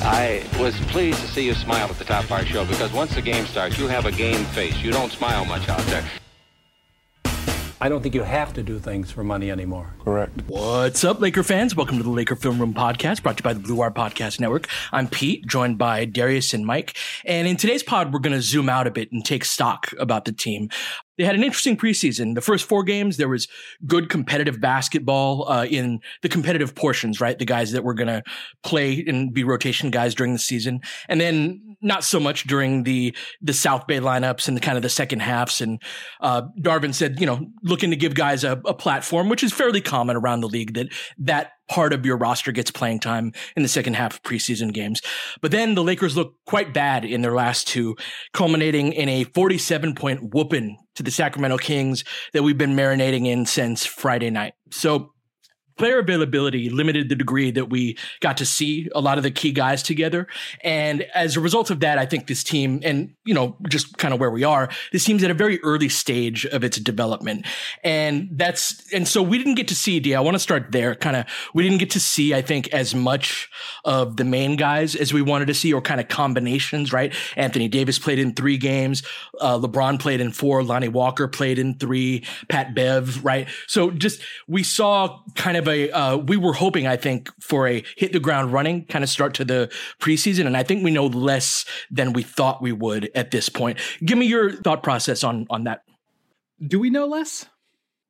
I was pleased to see you smile at the top of our show because once the game starts, you have a game face. You don't smile much out there. I don't think you have to do things for money anymore. Correct. What's up, Laker fans? Welcome to the Laker Film Room Podcast, brought to you by the Blue Wire Podcast Network. I'm Pete, joined by Darius and Mike. And in today's pod, we're going to zoom out a bit and take stock about the team. They had an interesting preseason. The first four games, there was good competitive basketball uh, in the competitive portions, right? The guys that were going to play and be rotation guys during the season, and then not so much during the the South Bay lineups and the kind of the second halves. And uh, Darvin said, you know, looking to give guys a, a platform, which is fairly common around the league that that part of your roster gets playing time in the second half of preseason games. But then the Lakers look quite bad in their last two, culminating in a 47 point whooping to the Sacramento Kings that we've been marinating in since Friday night. So player availability limited the degree that we got to see a lot of the key guys together. And as a result of that, I think this team, and you know, just kind of where we are, this team's at a very early stage of its development. And that's, and so we didn't get to see, D, I want to start there. Kind of, we didn't get to see, I think, as much of the main guys as we wanted to see, or kind of combinations, right? Anthony Davis played in three games. Uh, LeBron played in four. Lonnie Walker played in three. Pat Bev, right? So just, we saw kind of a uh, we were hoping, I think, for a hit the ground running kind of start to the preseason, and I think we know less than we thought we would at this point. Give me your thought process on on that. Do we know less?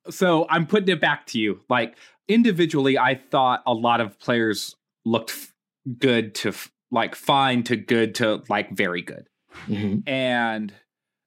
So I'm putting it back to you. Like individually, I thought a lot of players looked f- good to f- like fine to good to like very good, Mm-hmm. and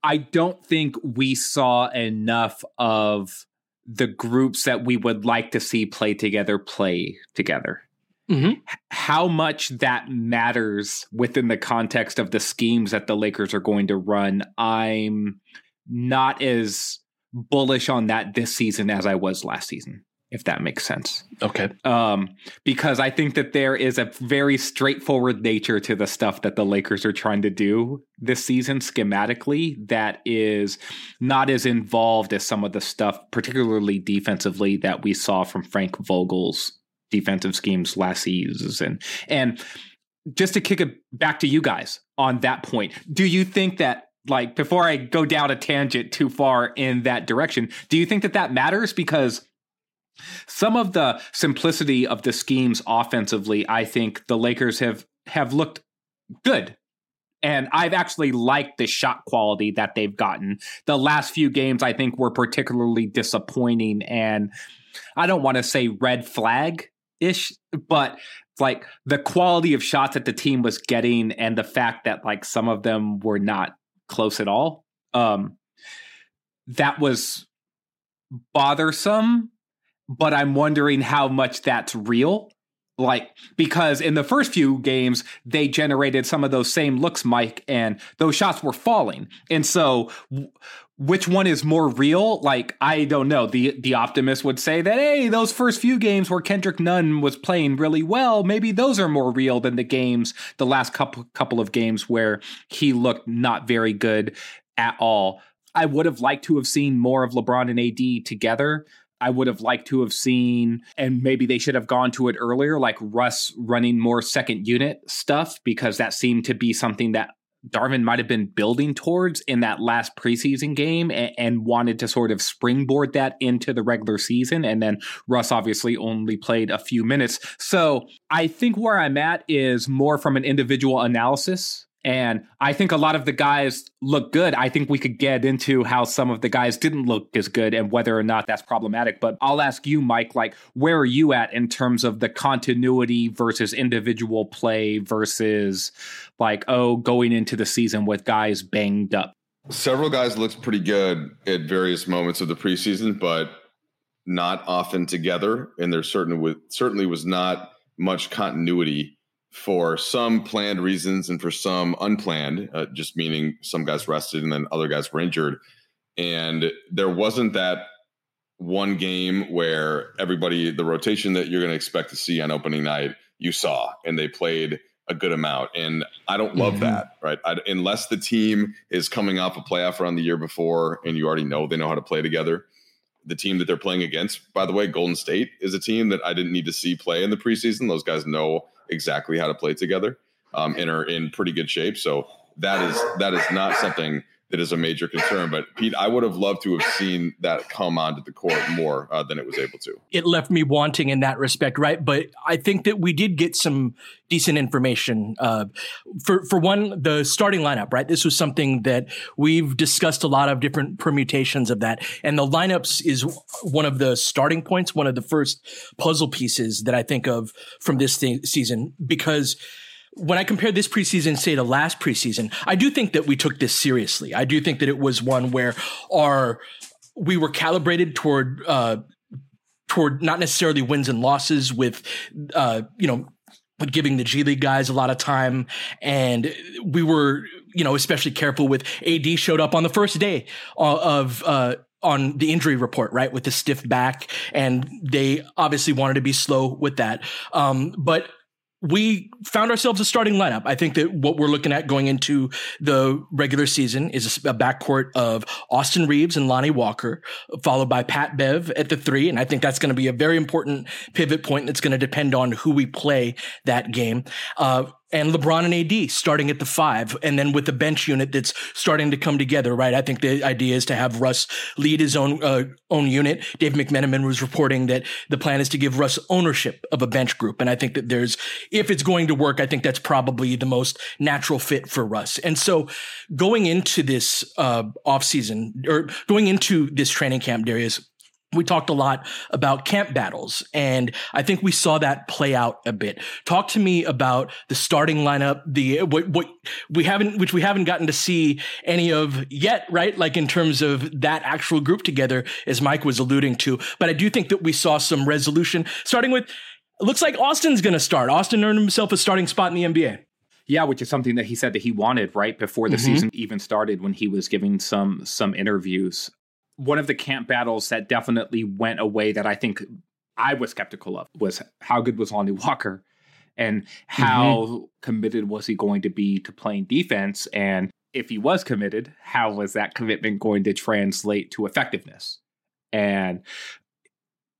I don't think we saw enough of the groups that we would like to see play together play together. Mhm. How much that matters within the context of the schemes that the Lakers are going to run, I'm not as bullish on that this season as I was last season, if that makes sense. Okay. Um, because I think that there is a very straightforward nature to the stuff that the Lakers are trying to do this season schematically that is not as involved as some of the stuff, particularly defensively, that we saw from Frank Vogel's defensive schemes last season. And just to kick it back to you guys on that point, do you think that like before I go down a tangent too far in that direction, do you think that that matters because some of the simplicity of the schemes offensively, I think the Lakers have have looked good. And I've actually liked the shot quality that they've gotten. The last few games I think were particularly disappointing and I don't want to say red flag ish, but like the quality of shots that the team was getting and the fact that like some of them were not close at all. Um that was bothersome but I'm wondering how much that's real. Like, because in the first few games, they generated some of those same looks, Mike, and those shots were falling. And so, w- which one is more real? Like, I don't know. The the optimist would say that, hey, those first few games where Kendrick Nunn was playing really well, maybe those are more real than the games, the last couple couple of games where he looked not very good at all. I would have liked to have seen more of LeBron and AD together. I would have liked to have seen, and maybe they should have gone to it earlier, like Russ running more second unit stuff, because that seemed to be something that Darvin might have been building towards in that last preseason game and, and, wanted to sort of springboard that into the regular season. And then Russ obviously only played a few minutes. So I think where I'm at is more from an individual analysis and I think a lot of the guys look good. I think we could get into how some of the guys didn't look as good and whether or not that's problematic. But I'll ask you, Mike, like, where are you at in terms of the continuity versus individual play versus, like, oh, going into the season with guys banged up? Several guys looked pretty good at various moments of the preseason, but not often together. And there certainly certainly was not much continuity for some planned reasons and for some unplanned, uh, just meaning some guys rested and then other guys were injured. And there wasn't that one game where everybody, the rotation that you're going to expect to see on opening night, you saw, and they played a good amount. And I don't love mm-hmm. that, right? I, unless the team is coming off a playoff run the year before and you already know they know how to play together. The team that they're playing against, by the way, Golden State is a team that I didn't need to see play in the preseason. Those guys know exactly how to play together um, and are in pretty good shape. So that is that is not something that is a major concern. But Pete, I would have loved to have seen that come onto the court more uh, than it was able to. It left me wanting in that respect, right? But I think that we did get some decent information. Uh, for for one, the starting lineup, right? This was something that we've discussed a lot of different permutations of that, and the lineups is one of the starting points, one of the first puzzle pieces that I think of from this season because when I compare this preseason, say to last preseason, I do think that we took this seriously. I do think that it was one where our we were calibrated toward uh, toward not necessarily wins and losses with uh, you know with giving the G League guys a lot of time, and we were you know especially careful with AD showed up on the first day of. Uh, on the injury report, right, with the stiff back, and they obviously wanted to be slow with that. Um, but we found ourselves a starting lineup. I think that what we're looking at going into the regular season is a backcourt of Austin Reaves and Lonnie Walker, followed by Pat Bev at the three. And I think that's going to be a very important pivot point that's going to depend on who we play that game. Uh, and LeBron and AD starting at the five, and then with the bench unit that's starting to come together, right? I think the idea is to have Russ lead his own uh, own unit. Dave McMenamin was reporting that the plan is to give Russ ownership of a bench group, and I think that there's, if it's going to work, I think that's probably the most natural fit for Russ. And so, going into this uh, off season or going into this training camp, Darius, we talked a lot about camp battles, and I think we saw that play out a bit. Talk to me about the starting lineup, the what, what we haven't, which we haven't gotten to see any of yet, right? Like in terms of that actual group together, as Mike was alluding to. But I do think that we saw some resolution, starting with. It looks like Austin's going to start. Austin earned himself a starting spot in the NBA. Yeah, which is something that he said that he wanted right before the mm-hmm. season even started when he was giving some some interviews one of the camp battles that definitely went away that I think I was skeptical of was how good was Lonnie Walker and how mm-hmm. committed was he going to be to playing defense and if he was committed, how was that commitment going to translate to effectiveness? And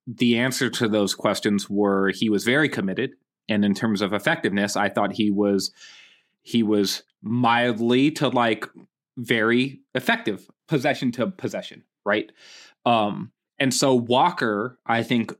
the answer to those questions were he was very committed and in terms of effectiveness, I thought he was he was mildly to like very effective possession to possession right? Um, and so Walker, I think,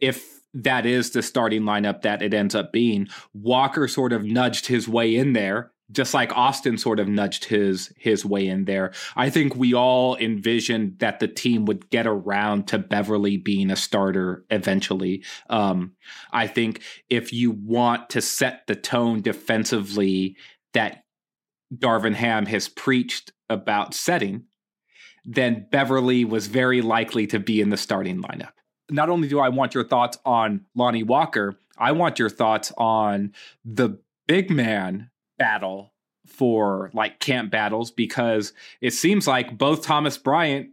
if that is the starting lineup that it ends up being, Walker sort of nudged his way in there, just like Austin sort of nudged his his way in there. I think we all envisioned that the team would get around to Beverly being a starter eventually. Um, I think if you want to set the tone defensively that Darvin Ham has preached about setting, then Beverly was very likely to be in the starting lineup. Not only do I want your thoughts on Lonnie Walker, I want your thoughts on the big man battle for like camp battles because it seems like both Thomas Bryant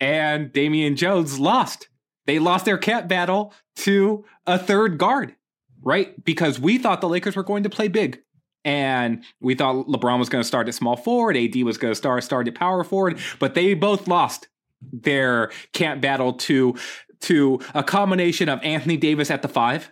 and Damian Jones lost. They lost their camp battle to a third guard, right? Because we thought the Lakers were going to play big and we thought LeBron was going to start at small forward, AD was going to start start at power forward, but they both lost their camp battle to to a combination of Anthony Davis at the five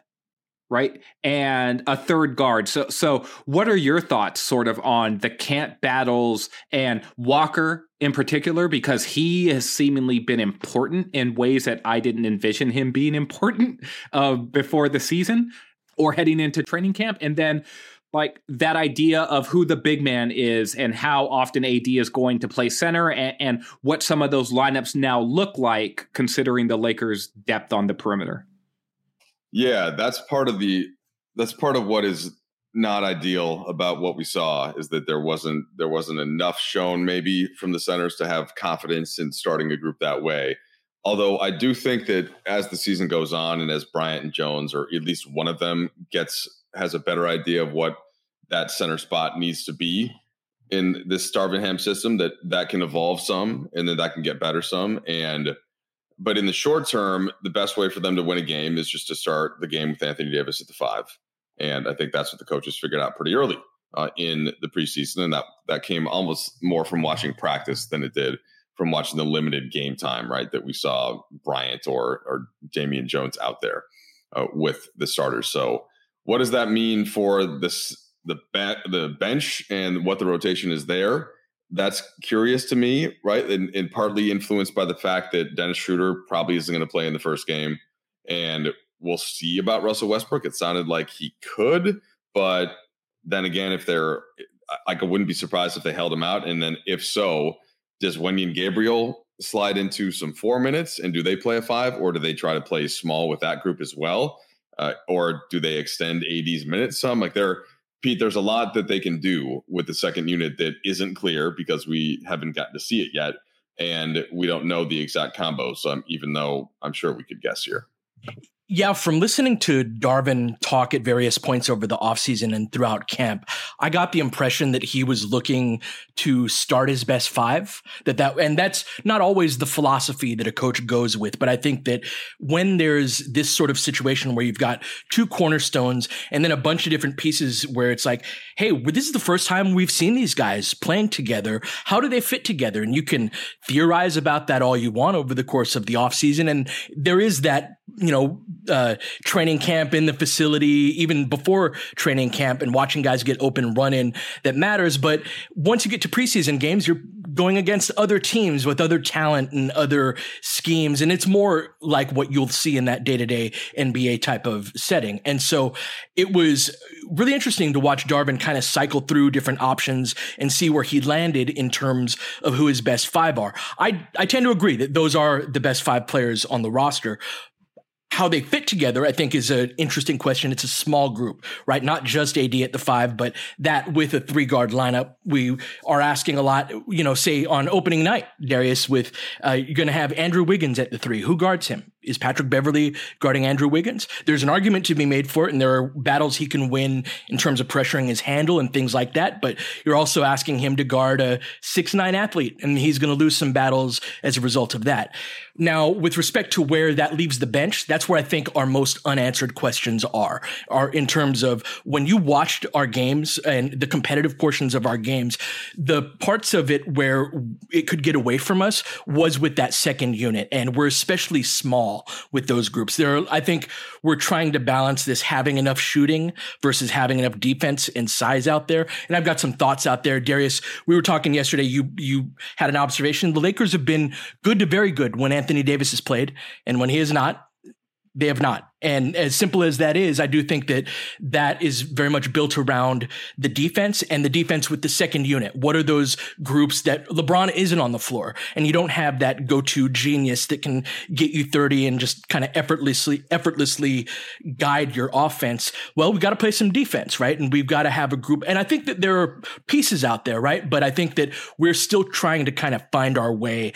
right? And a third guard. So so what are your thoughts sort of on the camp battles and Walker in particular because he has seemingly been important in ways that I didn't envision him being important uh, before the season or heading into training camp and then like that idea of who the big man is and how often AD is going to play center and, and what some of those lineups now look like considering the Lakers depth on the perimeter. Yeah, that's part of the that's part of what is not ideal about what we saw is that there wasn't there wasn't enough shown maybe from the centers to have confidence in starting a group that way. Although I do think that as the season goes on and as Bryant and Jones or at least one of them gets has a better idea of what that center spot needs to be in this Darvin system that that can evolve some and then that can get better some and but in the short term, the best way for them to win a game is just to start the game with Anthony Davis at the five. And I think that's what the coaches figured out pretty early uh, in the preseason. And that, that came almost more from watching practice than it did from watching the limited game time, right? That we saw Bryant or, or Damian Jones out there uh, with the starters. So, what does that mean for this, the, the bench and what the rotation is there? that's curious to me, right? And, and, partly influenced by the fact that Dennis Schroeder probably isn't going to play in the first game. And we'll see about Russell Westbrook. It sounded like he could, but then again, if they're, I wouldn't be surprised if they held him out. And then if so, does Wenyen Gabriel slide into some four minutes and do they play a five or do they try to play small with that group as well? Uh, or do they extend AD's minutes some? Like they're, Pete, there's a lot that they can do with the second unit that isn't clear because we haven't gotten to see it yet. And we don't know the exact combo. So I'm, even though I'm sure we could guess here. Yeah, from listening to Darvin talk at various points over the offseason and throughout camp, I got the impression that he was looking to start his best five. That that and that's not always the philosophy that a coach goes with, but I think that when there's this sort of situation where you've got two cornerstones and then a bunch of different pieces where it's like, hey, this is the first time we've seen these guys playing together. How do they fit together? And you can theorize about that all you want over the course of the offseason. And there is that, you know, uh, training camp in the facility, even before training camp, and watching guys get open run in that matters. But once you get to preseason games, you're going against other teams with other talent and other schemes. And it's more like what you'll see in that day to day NBA type of setting. And so it was really interesting to watch Darvin kind of cycle through different options and see where he landed in terms of who his best five are. I, I tend to agree that those are the best five players on the roster how they fit together, I think, is an interesting question. It's a small group, right? Not just AD at the five, but that with a three guard lineup. We are asking a lot, you know, say on opening night, Darius, with uh, you're going to have Andrew Wiggins at the three. Who guards him? Is Patrick Beverly guarding Andrew Wiggins? There's an argument to be made for it, and there are battles he can win in terms of pressuring his handle and things like that. But you're also asking him to guard a six nine athlete, and he's going to lose some battles as a result of that. Now, with respect to where that leaves the bench, that's where I think our most unanswered questions are, are in terms of when you watched our games and the competitive portions of our games, the parts of it where it could get away from us was with that second unit. And we're especially small with those groups. There, I think we're trying to balance this having enough shooting versus having enough defense and size out there. And I've got some thoughts out there. Darius, we were talking yesterday. You, you had an observation. The Lakers have been good to very good when Anthony Davis has played. And when he is not, they have not. And as simple as that is, I do think that that is very much built around the defense and the defense with the second unit. What are those groups that LeBron isn't on the floor and you don't have that go-to genius that can get you 30 and just kind of effortlessly, effortlessly guide your offense? Well, we've got to play some defense, right? And we've got to have a group. And I think that there are pieces out there, right? But I think that we're still trying to kind of find our way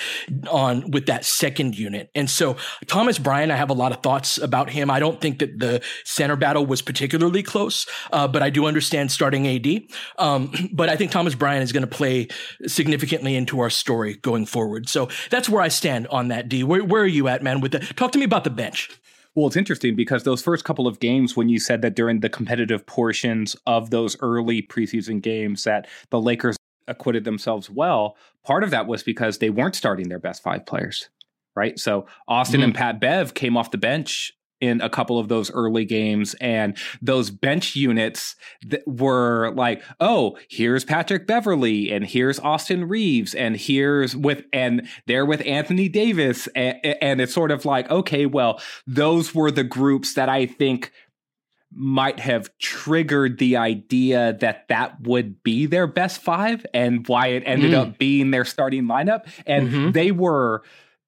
on with that second unit. And so Thomas Bryant, I have a lot of thoughts about him. I don't think that the center battle was particularly close, uh, but I do understand starting AD. Um, but I think Thomas Bryant is going to play significantly into our story going forward. So that's where I stand on that. D, where, where are you at, man? With the talk to me about the bench. Well, it's interesting because those first couple of games, when you said that during the competitive portions of those early preseason games that the Lakers acquitted themselves well, part of that was because they weren't starting their best five players, right? So Austin mm-hmm. and Pat Bev came off the bench in a couple of those early games and those bench units that were like oh here's patrick beverly and here's austin reaves and here's with and they're with anthony davis and, and it's sort of like okay well those were the groups that i think might have triggered the idea that that would be their best five and why it ended mm. up being their starting lineup and mm-hmm. they were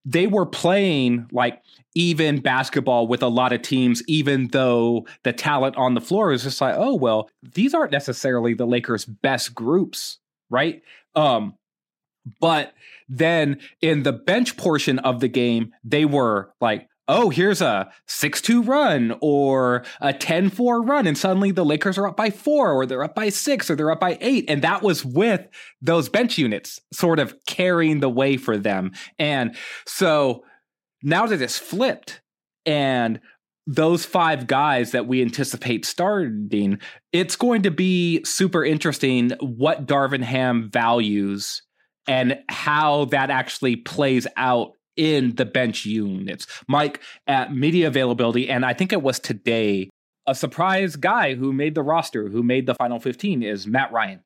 they were playing like even basketball with a lot of teams, even though the talent on the floor is just like, oh, well, these aren't necessarily the Lakers' best groups, right? Um, but then in the bench portion of the game, they were like, oh, here's a 6 2 run or a 10 4 run. And suddenly the Lakers are up by four or they're up by six or they're up by eight. And that was with those bench units sort of carrying the way for them. And so now that it's flipped and those five guys that we anticipate starting, it's going to be super interesting what Darvin Ham values and how that actually plays out in the bench units. Mike, at media availability, and I think it was today, a surprise guy who made the roster, who made the final 15 is Matt Ryan,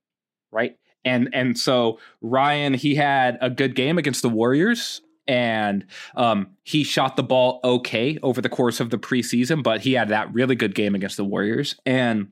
right? And and so Ryan, he had a good game against the Warriors and um, he shot the ball okay over the course of the preseason, but he had that really good game against the Warriors. And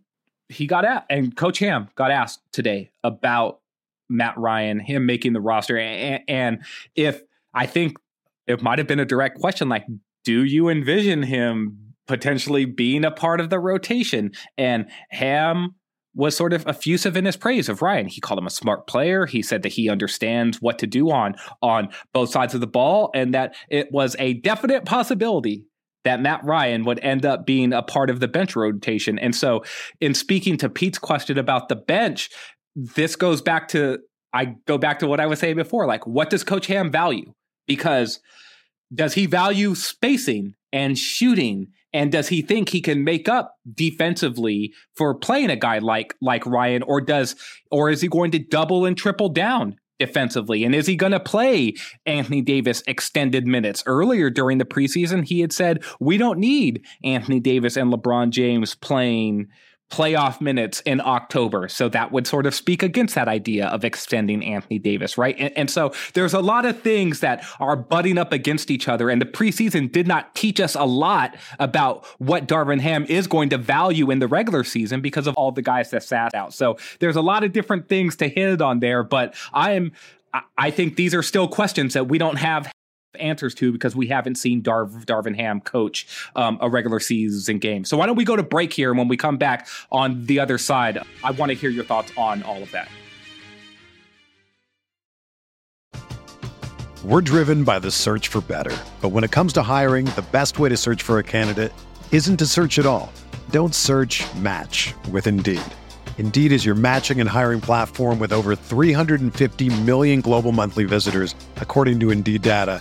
he got at, and Coach Ham got asked today about Matt Ryan, him making the roster. And, and if I think it might have been a direct question, like, do you envision him potentially being a part of the rotation? And Ham was sort of effusive in his praise of Ryan. He called him a smart player. He said that he understands what to do on on both sides of the ball and that it was a definite possibility that Matt Ryan would end up being a part of the bench rotation. And so in speaking to Pete's question about the bench, this goes back to I go back to what I was saying before, like what does coach Ham value? Because does he value spacing and shooting and does he think he can make up defensively for playing a guy like like Ryan, or does or is he going to double and triple down defensively? And is he going to play Anthony Davis extended minutes? Earlier during the preseason, he had said we don't need Anthony Davis and LeBron James playing playoff minutes in October. So that would sort of speak against that idea of extending Anthony Davis, right? And, and, so there's a lot of things that are butting up against each other. And the preseason did not teach us a lot about what Darvin Ham is going to value in the regular season because of all the guys that sat out. So there's a lot of different things to hit on there, but I am I think these are still questions that we don't have answers to because we haven't seen Darv, Darvin Ham coach um, a regular season game. So why don't we go to break here? And when we come back on the other side, I want to hear your thoughts on all of that. We're driven by the search for better. But when it comes to hiring, the best way to search for a candidate isn't to search at all. Don't search match with Indeed. Indeed is your matching and hiring platform with over 350 million global monthly visitors, according to Indeed data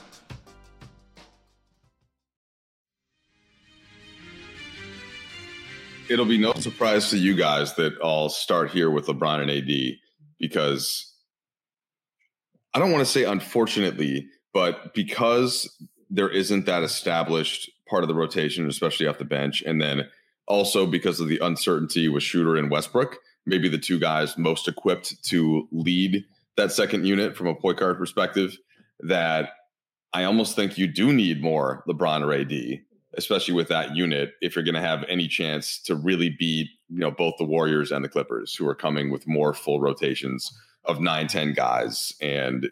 It'll be no surprise to you guys that I'll start here with LeBron and AD because I don't want to say unfortunately, but because there isn't that established part of the rotation, especially off the bench, and then also because of the uncertainty with Schroeder and Westbrook, maybe the two guys most equipped to lead that second unit from a point guard perspective that I almost think you do need more LeBron or AD, especially with that unit, if you're going to have any chance to really beat, you know, both the Warriors and the Clippers, who are coming with more full rotations of nine, 10 guys and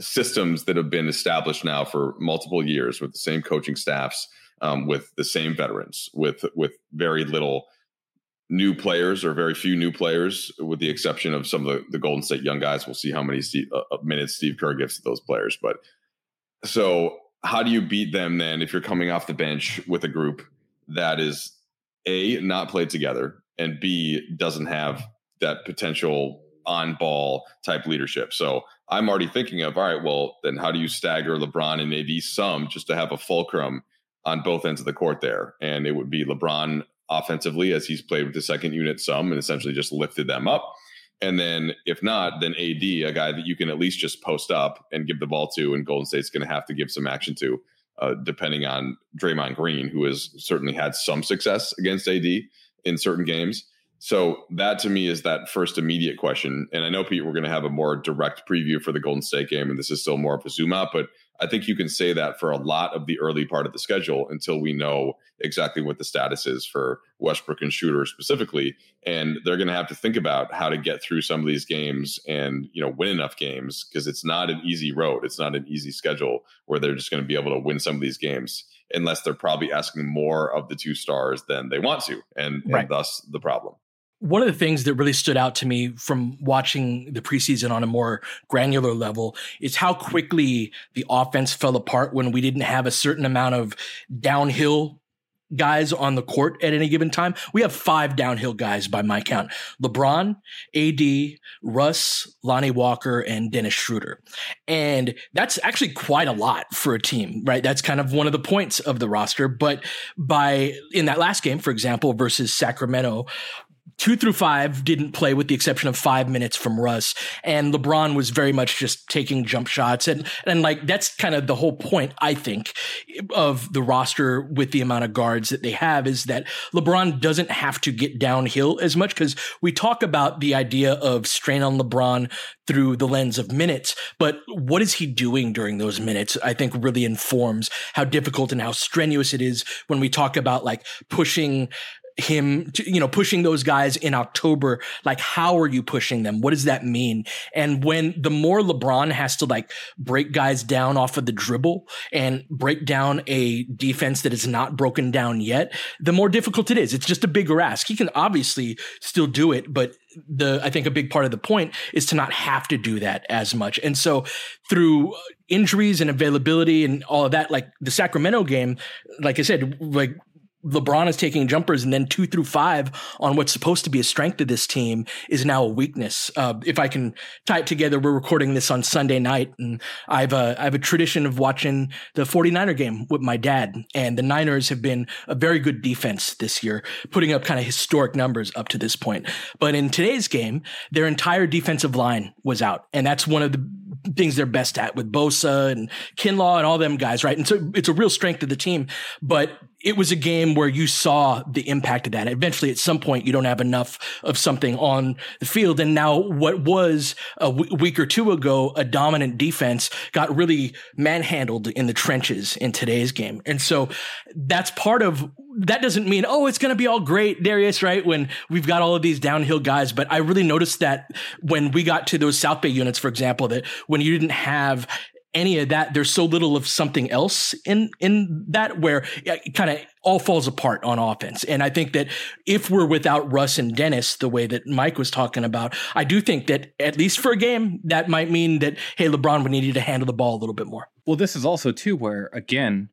systems that have been established now for multiple years with the same coaching staffs, um, with the same veterans, with with very little new players or very few new players, with the exception of some of the, the Golden State young guys. We'll see how many Steve, uh, uh minutes Steve Kerr gives to those players. But so, how do you beat them then if you're coming off the bench with a group that is a not played together and b doesn't have that potential on ball type leadership? So I'm already thinking of all right. Well, then how do you stagger LeBron and AD some just to have a fulcrum on both ends of the court there? And it would be LeBron offensively as he's played with the second unit some and essentially just lifted them up. And then if not, then AD, a guy that you can at least just post up and give the ball to, and Golden State's going to have to give some action to, uh, depending on Draymond Green, who has certainly had some success against AD in certain games. So that to me is that first immediate question. And I know Pete, we're going to have a more direct preview for the Golden State game, and this is still more of a zoom out, but I think you can say that for a lot of the early part of the schedule until we know exactly what the status is for Westbrook and Schroeder specifically. And they're going to have to think about how to get through some of these games and, you know, win enough games because it's not an easy road. It's not an easy schedule where they're just going to be able to win some of these games unless they're probably asking more of the two stars than they want to. And, right. and thus the problem one of the things that really stood out to me from watching the preseason on a more granular level is how quickly the offense fell apart when we didn't have a certain amount of downhill guys on the court at any given time. We have five downhill guys by my count. LeBron, AD, Russ, Lonnie Walker, and Dennis Schroeder. And that's actually quite a lot for a team, right? That's kind of one of the points of the roster. But by in that last game, for example, versus Sacramento, two through five didn't play with the exception of five minutes from Russ. And LeBron was very much just taking jump shots. And, and like, that's kind of the whole point, I think, of the roster with the amount of guards that they have is that LeBron doesn't have to get downhill as much because we talk about the idea of strain on LeBron through the lens of minutes. But what is he doing during those minutes? I think really informs how difficult and how strenuous it is when we talk about like pushing him to, you know, pushing those guys in October, like, how are you pushing them? What does that mean? And when the more LeBron has to like break guys down off of the dribble and break down a defense that is not broken down yet, the more difficult it is. It's just a bigger ask. He can obviously still do it, but the, I think a big part of the point is to not have to do that as much. And so through injuries and availability and all of that, like the Sacramento game, like I said, like LeBron is taking jumpers, and then two through five on what's supposed to be a strength of this team is now a weakness. Uh, if I can tie it together, we're recording this on Sunday night, and I've a, I have a tradition of watching the 49er game with my dad, and the Niners have been a very good defense this year, putting up kind of historic numbers up to this point. But in today's game, their entire defensive line was out, and that's one of the things they're best at with Bosa and Kinlaw and all them guys, right? And so it's a real strength of the team, but it was a game where you saw the impact of that. Eventually, at some point, you don't have enough of something on the field. And now what was a w- week or two ago, a dominant defense got really manhandled in the trenches in today's game. And so that's part of that doesn't mean, oh, it's going to be all great, Darius, right? When we've got all of these downhill guys. But I really noticed that when we got to those South Bay units, for example, that when you didn't have any of that, there's so little of something else in in that where it kind of all falls apart on offense. And I think that if we're without Russ and Dennis, the way that Mike was talking about, I do think that at least for a game, that might mean that hey, LeBron, would need you to handle the ball a little bit more. Well, this is also too where again,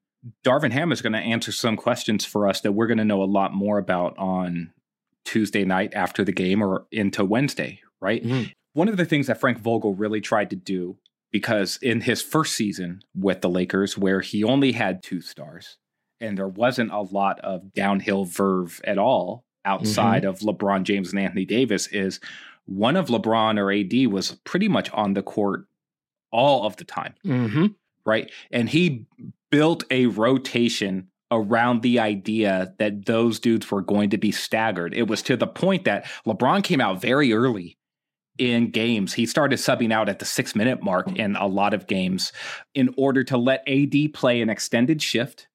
Darvin Ham is going to answer some questions for us that we're going to know a lot more about on Tuesday night after the game or into Wednesday, right? Mm-hmm. One of the things that Frank Vogel really tried to do because in his first season with the Lakers, where he only had two stars and there wasn't a lot of downhill verve at all outside mm-hmm. of LeBron James and Anthony Davis, is one of LeBron or AD was pretty much on the court all of the time. Mm-hmm. Right. And he built a rotation around the idea that those dudes were going to be staggered. It was to the point that LeBron came out very early in games. He started subbing out at the six minute mark in a lot of games in order to let AD play an extended shift.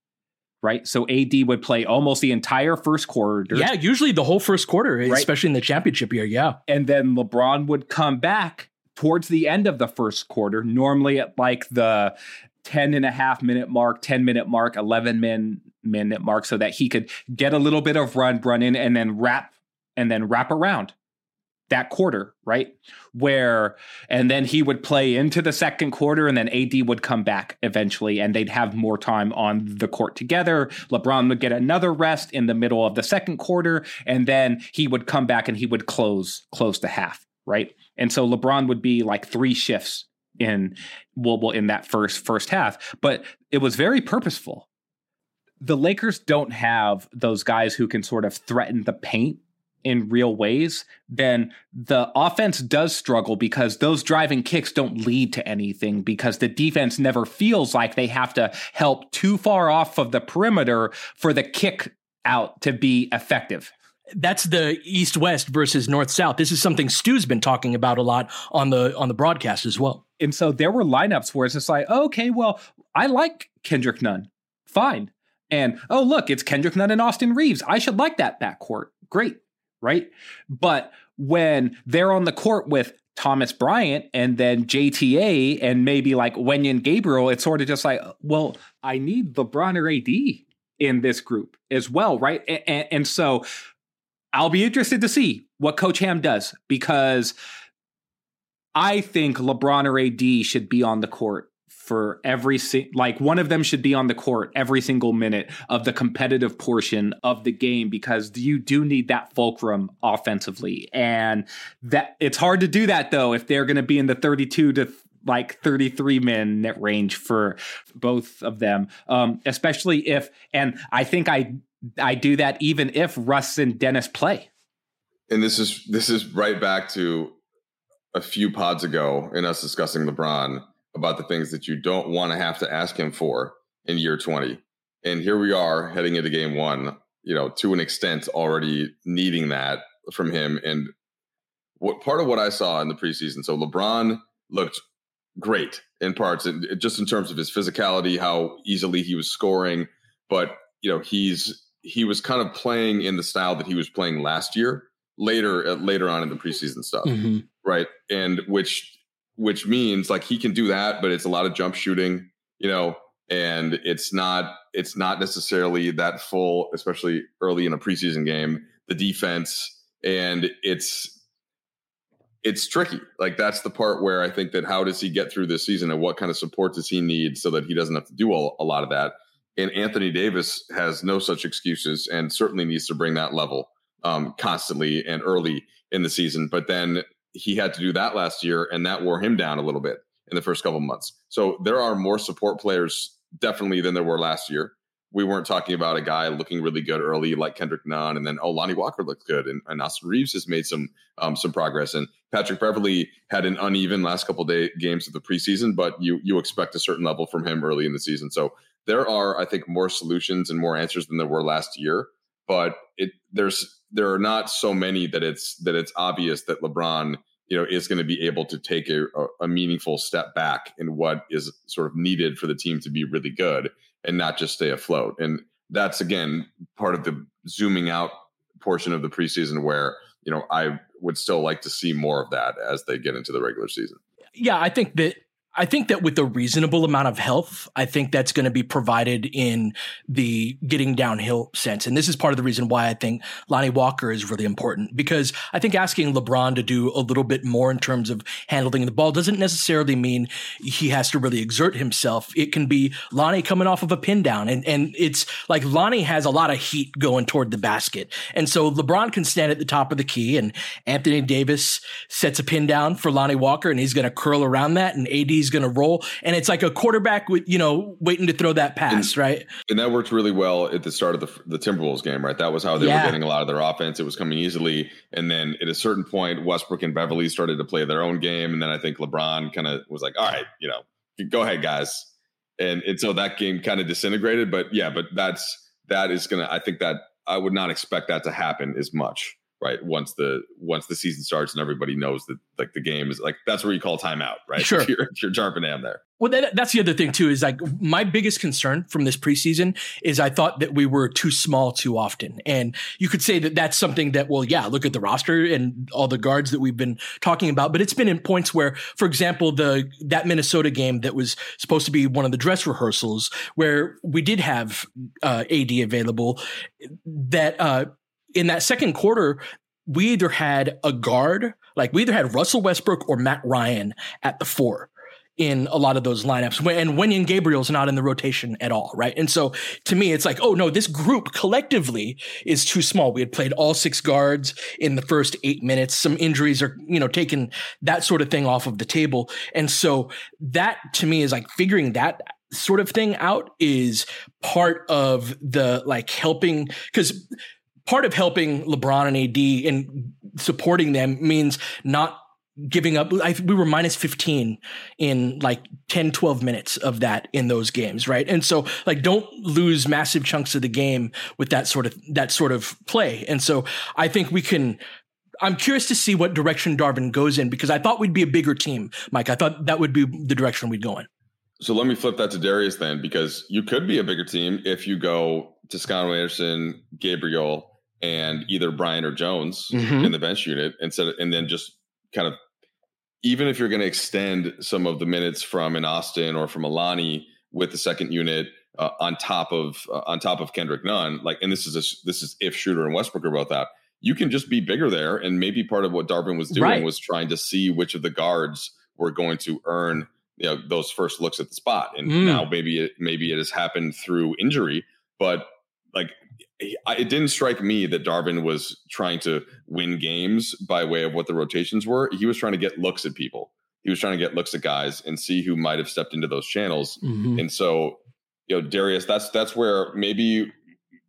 Right. So AD would play almost the entire first quarter. Yeah, usually the whole first quarter, right. especially in the championship year. Yeah. And then LeBron would come back towards the end of the first quarter, normally at like the 10 and a half minute mark, 10 minute mark, 11 min, minute mark, so that he could get a little bit of run, run in, and then wrap and then wrap around that quarter, right? Where, and then he would play into the second quarter, and then AD would come back eventually, and they'd have more time on the court together. LeBron would get another rest in the middle of the second quarter, and then he would come back and he would close close the half, right? And so LeBron would be like three shifts in well, in that first first half, but it was very purposeful. The Lakers don't have those guys who can sort of threaten the paint in real ways, then the offense does struggle because those driving kicks don't lead to anything because the defense never feels like they have to help too far off of the perimeter for the kick out to be effective. That's the east west versus north south. This is something Stu's been talking about a lot on the on the broadcast as well. And so there were lineups where it's just like, okay, well, I like Kendrick Nunn. Fine. And oh, look, it's Kendrick Nunn and Austin reaves I should like that backcourt. Great right? But when they're on the court with Thomas Bryant and then JTA and maybe like Wenyen Gabriel, it's sort of just like, well, I need LeBron or AD in this group as well, right? And, and so I'll be interested to see what Coach Ham does because I think LeBron or AD should be on the court for every like one of them should be on the court every single minute of the competitive portion of the game because you do need that fulcrum offensively. And that it's hard to do that though if they're going to be in the 32 to like 33 minute range for both of them. Um, especially if and i think i i do that even if russ and dennis play. And this is this is right back to a few pods ago in us discussing lebron about the things that you don't want to have to ask him for in year 20. And here we are heading into game one, you know, to an extent already needing that from him. And what part of what I saw in the preseason, so LeBron looked great in parts, and just in terms of his physicality, how easily he was scoring. But you know, he's he was kind of playing in the style that he was playing last year, later uh, later on in the preseason stuff, mm-hmm. right? And which which means like he can do that, but it's a lot of jump shooting, you know, and it's not it's not necessarily that full, especially early in a preseason game. The defense and it's it's tricky. Like that's the part where I think that how does he get through this season and what kind of support does he need so that he doesn't have to do a, a lot of that. And Anthony Davis has no such excuses and certainly needs to bring that level um, constantly and early in the season. But then he had to do that last year, and that wore him down a little bit in the first couple months. So there are more support players definitely than there were last year. We weren't talking about a guy looking really good early like Kendrick Nunn, and then oh Lonnie Walker looked good, and, and Austin Reaves has made some um, some progress, and Patrick Beverly had an uneven last couple day games of the preseason, but you you expect a certain level from him early in the season. So there are I think more solutions and more answers than there were last year, but it there's there are not so many that it's that it's obvious that LeBron you know is going to be able to take a, a, meaningful step back in what is sort of needed for the team to be really good and not just stay afloat. And that's again part of the zooming out portion of the preseason where you know i would still like to see more of that as they get into the regular season. Yeah i think that I think that with a reasonable amount of health, I think that's going to be provided in the getting downhill sense. And this is part of the reason why I think Lonnie Walker is really important because I think asking LeBron to do a little bit more in terms of handling the ball doesn't necessarily mean he has to really exert himself. It can be Lonnie coming off of a pin down and, and it's like Lonnie has a lot of heat going toward the basket. And so LeBron can stand at the top of the key and Anthony Davis sets a pin down for Lonnie Walker and he's going to curl around that and AD's he's going to roll. And it's like a quarterback with, you know, waiting to throw that pass, and, right? And that worked really well at the start of the, the Timberwolves game, right? That was how they yeah. were getting a lot of their offense. It was coming easily. And then at a certain point, Westbrook and Beverly started to play their own game. And then I think LeBron kind of was like, all right, you know, go ahead, guys. And, and so that game kind of disintegrated. But yeah, but that's, that is going to, I think that I would not expect that to happen as much right? Once the once the season starts and everybody knows that like the game is like that's where you call timeout, right? Sure. If you're, if you're there. Well, that, that's the other thing too. Is like my biggest concern from this preseason is I thought that we were too small too often, and you could say that that's something that well, yeah, look at the roster and all the guards that we've been talking about, but it's been in points where, for example, the that Minnesota game that was supposed to be one of the dress rehearsals where we did have uh, AD available, that uh, in that second quarter we either had a guard, like we either had Russell Westbrook or Matt Ryan at the four in a lot of those lineups. And Wenyen Gabriel's not in the rotation at all, right? And so to me, it's like, oh no, this group collectively is too small. We had played all six guards in the first eight minutes. Some injuries are, you know, taking that sort of thing off of the table. And so that to me is like figuring that sort of thing out is part of the like helping because part of helping LeBron and AD and supporting them means not giving up. I, we were minus 15 in like 10, 12 minutes of that in those games. Right. And so like, don't lose massive chunks of the game with that sort of, that sort of play. And so I think we can, I'm curious to see what direction Darvin goes in because I thought we'd be a bigger team, Mike. I thought that would be the direction we'd go in. So let me flip that to Darius then, because you could be a bigger team if you go Toscano Anderson, Gabriel, and either Bryant or Jones Mhm. in the bench unit instead of, and then just kind of even if you're going to extend some of the minutes from an Austin or from a Lonnie with the second unit uh, on top of uh, on top of Kendrick Nunn, like and this is a, this is if Schroeder and Westbrook are both out, you can just be bigger there, and maybe part of what Darvin was doing Right. was trying to see which of the guards were going to earn you know those first looks at the spot, and Mm. now maybe it maybe it has happened through injury, but like it didn't strike me that Darvin was trying to win games by way of what the rotations were. He was trying to get looks at people. He was trying to get looks at guys and see who might have stepped into those channels. Mhm. And so, you know, Darius, that's that's where maybe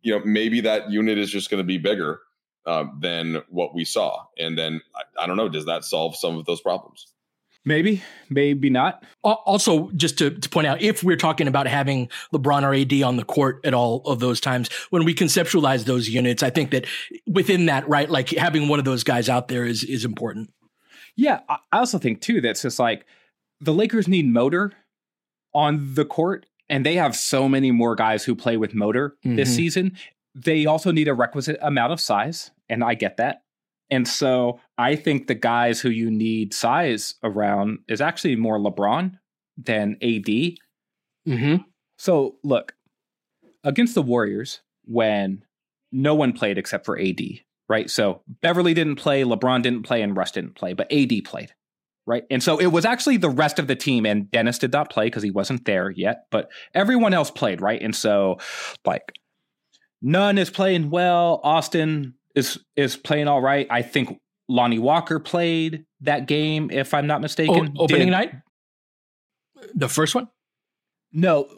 you know maybe that unit is just going to be bigger uh, than what we saw. And then I, I don't know, does that solve some of those problems? Maybe, maybe not. Also, just to, to point out, if we're talking about having LeBron or AD on the court at all of those times, when we conceptualize those units, I think that within that, right, like having one of those guys out there is is important. Yeah, I also think too that's just like the Lakers need motor on the court, and they have so many more guys who play with motor this Mhm. season. They also need a requisite amount of size, and I get that. And so I think the guys who you need size around is actually more LeBron than AD. Mm-hmm. So look, against the Warriors, when no one played except for AD, right? So Beverley didn't play, LeBron didn't play, and Russ didn't play, but AD played, right? And so it was actually the rest of the team, and Dennis did not play because he wasn't there yet, but everyone else played, right? And so, like, Nunn is playing well. Austin is is playing all right. I think Lonnie Walker played that game, if I'm not oh, mistaken. opening Did- night, the first one. No.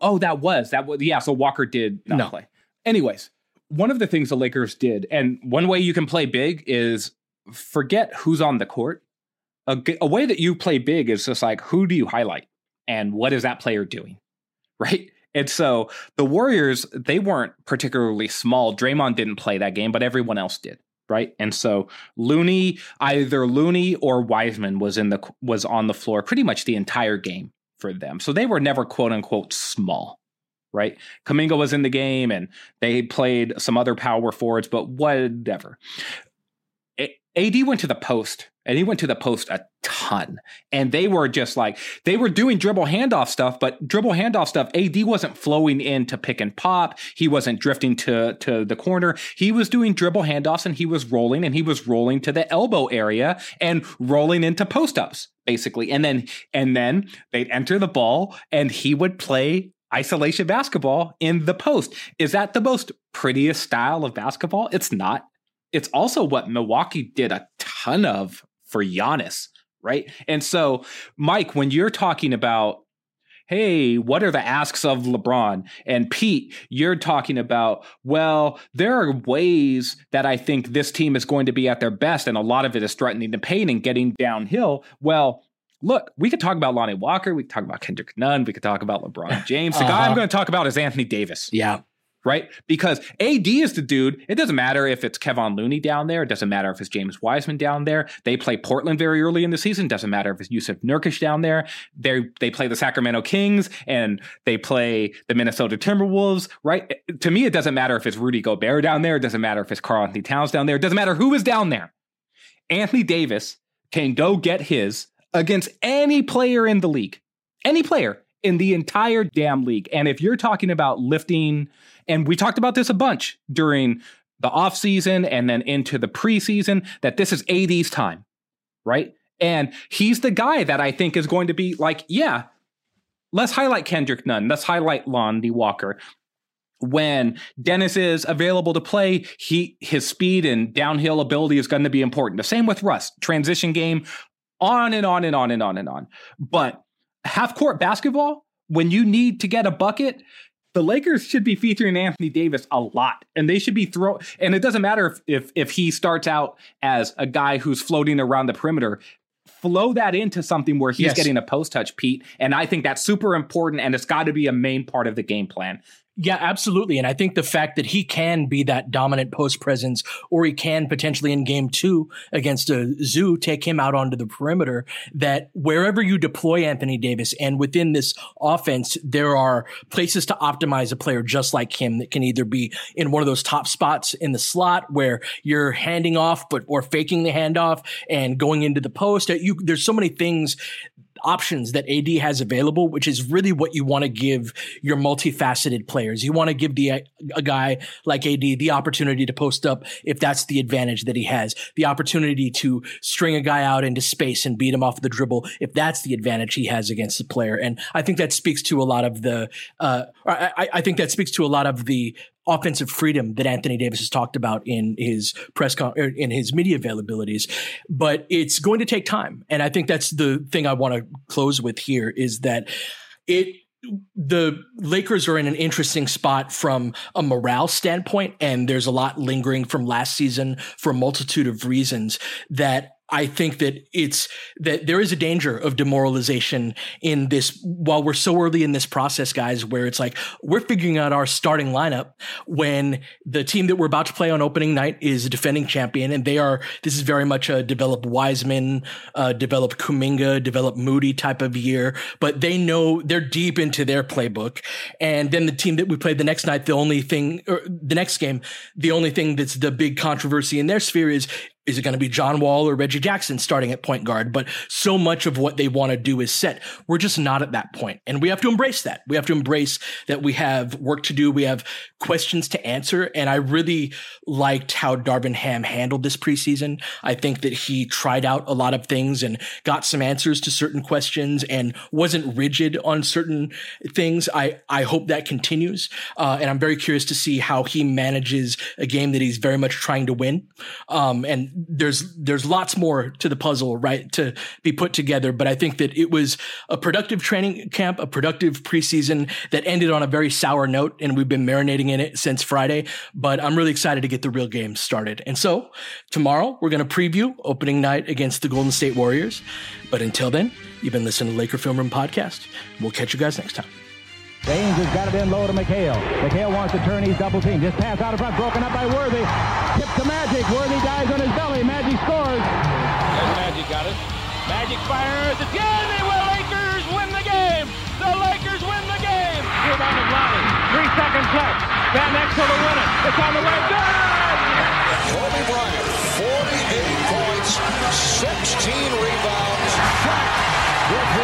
Oh, that was that was yeah. So Walker did not No. play. Anyways, one of the things the Lakers did, and one way you can play big is forget who's on the court. A way that you play big is just like who do you highlight and what is that player doing, right? And so the Warriors they weren't particularly small. Draymond didn't play that game, but everyone else did. Right. And so Looney, either Looney or Wiseman was in the was on the floor pretty much the entire game for them. So they were never quote unquote small, right? Kuminga was in the game and they played some other power forwards, but whatever. AD went to the post and he went to the post a ton. And they were just like, they were doing dribble handoff stuff, but dribble handoff stuff, AD wasn't flowing in to pick and pop. He wasn't drifting to, to the corner. He was doing dribble handoffs and he was rolling and he was rolling to the elbow area and rolling into post ups, basically. And then, and then they'd enter the ball and he would play isolation basketball in the post. Is that the most prettiest style of basketball? It's not. It's also what Milwaukee did a ton of for Giannis, right? And so, Mike, when you're talking about, hey, what are the asks of LeBron? And Pete, you're talking about, well, there are ways that I think this team is going to be at their best, and a lot of it is threatening the pain and getting downhill. Well, look, we could talk about Lonnie Walker, we could talk about Kendrick Nunn, we could talk about LeBron James. The guy I'm Uh-huh. going to talk about is Anthony Davis Yeah. Right? Because AD is the dude. It doesn't matter if it's Kevon Looney down there. It doesn't matter if it's James Wiseman down there. They play Portland very early in the season. Doesn't matter if it's Jusuf Nurkic down there. They they play the Sacramento Kings and they play the Minnesota Timberwolves, right? To me, it doesn't matter if it's Rudy Gobert down there. It doesn't matter if it's Karl-Anthony Towns down there. It doesn't matter who is down there. Anthony Davis can go get his against any player in the league. Any player in the entire damn league. And if you're talking about lifting, and we talked about this a bunch during the offseason and then into the preseason, that this is AD's time, right? And he's the guy that I think is going to be like, yeah, let's highlight Kendrick Nunn, let's highlight Lonnie Walker. When Dennis is available to play, he his speed and downhill ability is going to be important. The same with Russ, transition game, on and on and on and on and on. But half court basketball, when you need to get a bucket, the Lakers should be featuring Anthony Davis a lot, and they should be throw. And it doesn't matter if if if he starts out as a guy who's floating around the perimeter. Flow that into something where he's yes. getting a post touch, Pete. And I think that's super important, and it's got to be a main part of the game plan. Yeah, absolutely. And I think the fact that he can be that dominant post presence, or he can potentially in game two against Zubac take him out onto the perimeter, that wherever you deploy Anthony Davis and within this offense, there are places to optimize a player just like him that can either be in one of those top spots in the slot where you're handing off, but or faking the handoff and going into the post. You, there's so many things options that AD has available, which is really what you want to give your multifaceted players. You want to give the a guy like AD the opportunity to post up if that's the advantage that he has, the opportunity to string a guy out into space and beat him off the dribble if that's the advantage he has against the player. And I think that speaks to a lot of the, uh, I, I think that speaks to a lot of the offensive freedom that Anthony Davis has talked about in his press con- er, in his media availabilities, but it's going to take time. And I think that's the thing I want to close with here is that it the Lakers are in an interesting spot from a morale standpoint, and there's a lot lingering from last season for a multitude of reasons that I think that it's that there is a danger of demoralization in this while we're so early in this process, guys, where it's like we're figuring out our starting lineup when the team that we're about to play on opening night is a defending champion, and they are this is very much a develop Wiseman, uh, develop Kuminga, develop Moody type of year, but they know they're deep into their playbook. And then the team that we played the next night, the only thing or the next game, the only thing that's the big controversy in their sphere is is it going to be John Wall or Reggie Jackson starting at point guard? But so much of what they want to do is set. We're just not at that point. And we have to embrace that. We have to embrace that we have work to do. We have questions to answer. And I really liked how Darvin Ham handled this preseason. I think that he tried out a lot of things and got some answers to certain questions and wasn't rigid on certain things. I, I hope that continues. Uh, and I'm very curious to see how he manages a game that he's very much trying to win. Um, and there's there's lots more to the puzzle, right, to be put together. But I think that it was a productive training camp, a productive preseason that ended on a very sour note, and we've been marinating in it since Friday. But I'm really excited to get the real game started. And so tomorrow we're going to preview opening night against the Golden State Warriors. But until then, you've been listening to Laker Film Room podcast. We'll catch you guys next time. James has got it in low to McHale. McHale wants to turn. He's double team. Just pass out of front. Broken up by Worthy. Tip to Magic. Worthy dies on his belly. Magic scores. There's Magic got it. Magic fires. It's good. They will. Lakers win the game. The Lakers win the game. Rebound of Lonnie. Three seconds left. Van Exel to win it. It's on the way. Good. Kobe Bryant, 48 points, 16 rebounds. Shot with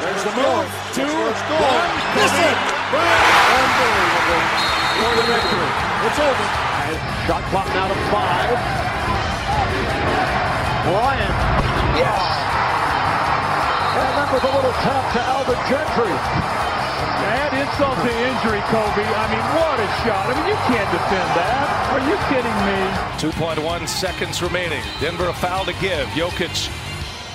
There's the move. Two, one, miss it. Unbelievable. For the victory. It's over. Shot clock now to five. Bryant. Yes. And that was a little tap to Alvin Gentry. Add insult to injury, Kobe. I mean, what a shot. I mean, you can't defend that. Are you kidding me? 2.1 seconds remaining. Denver a foul to give. Jokic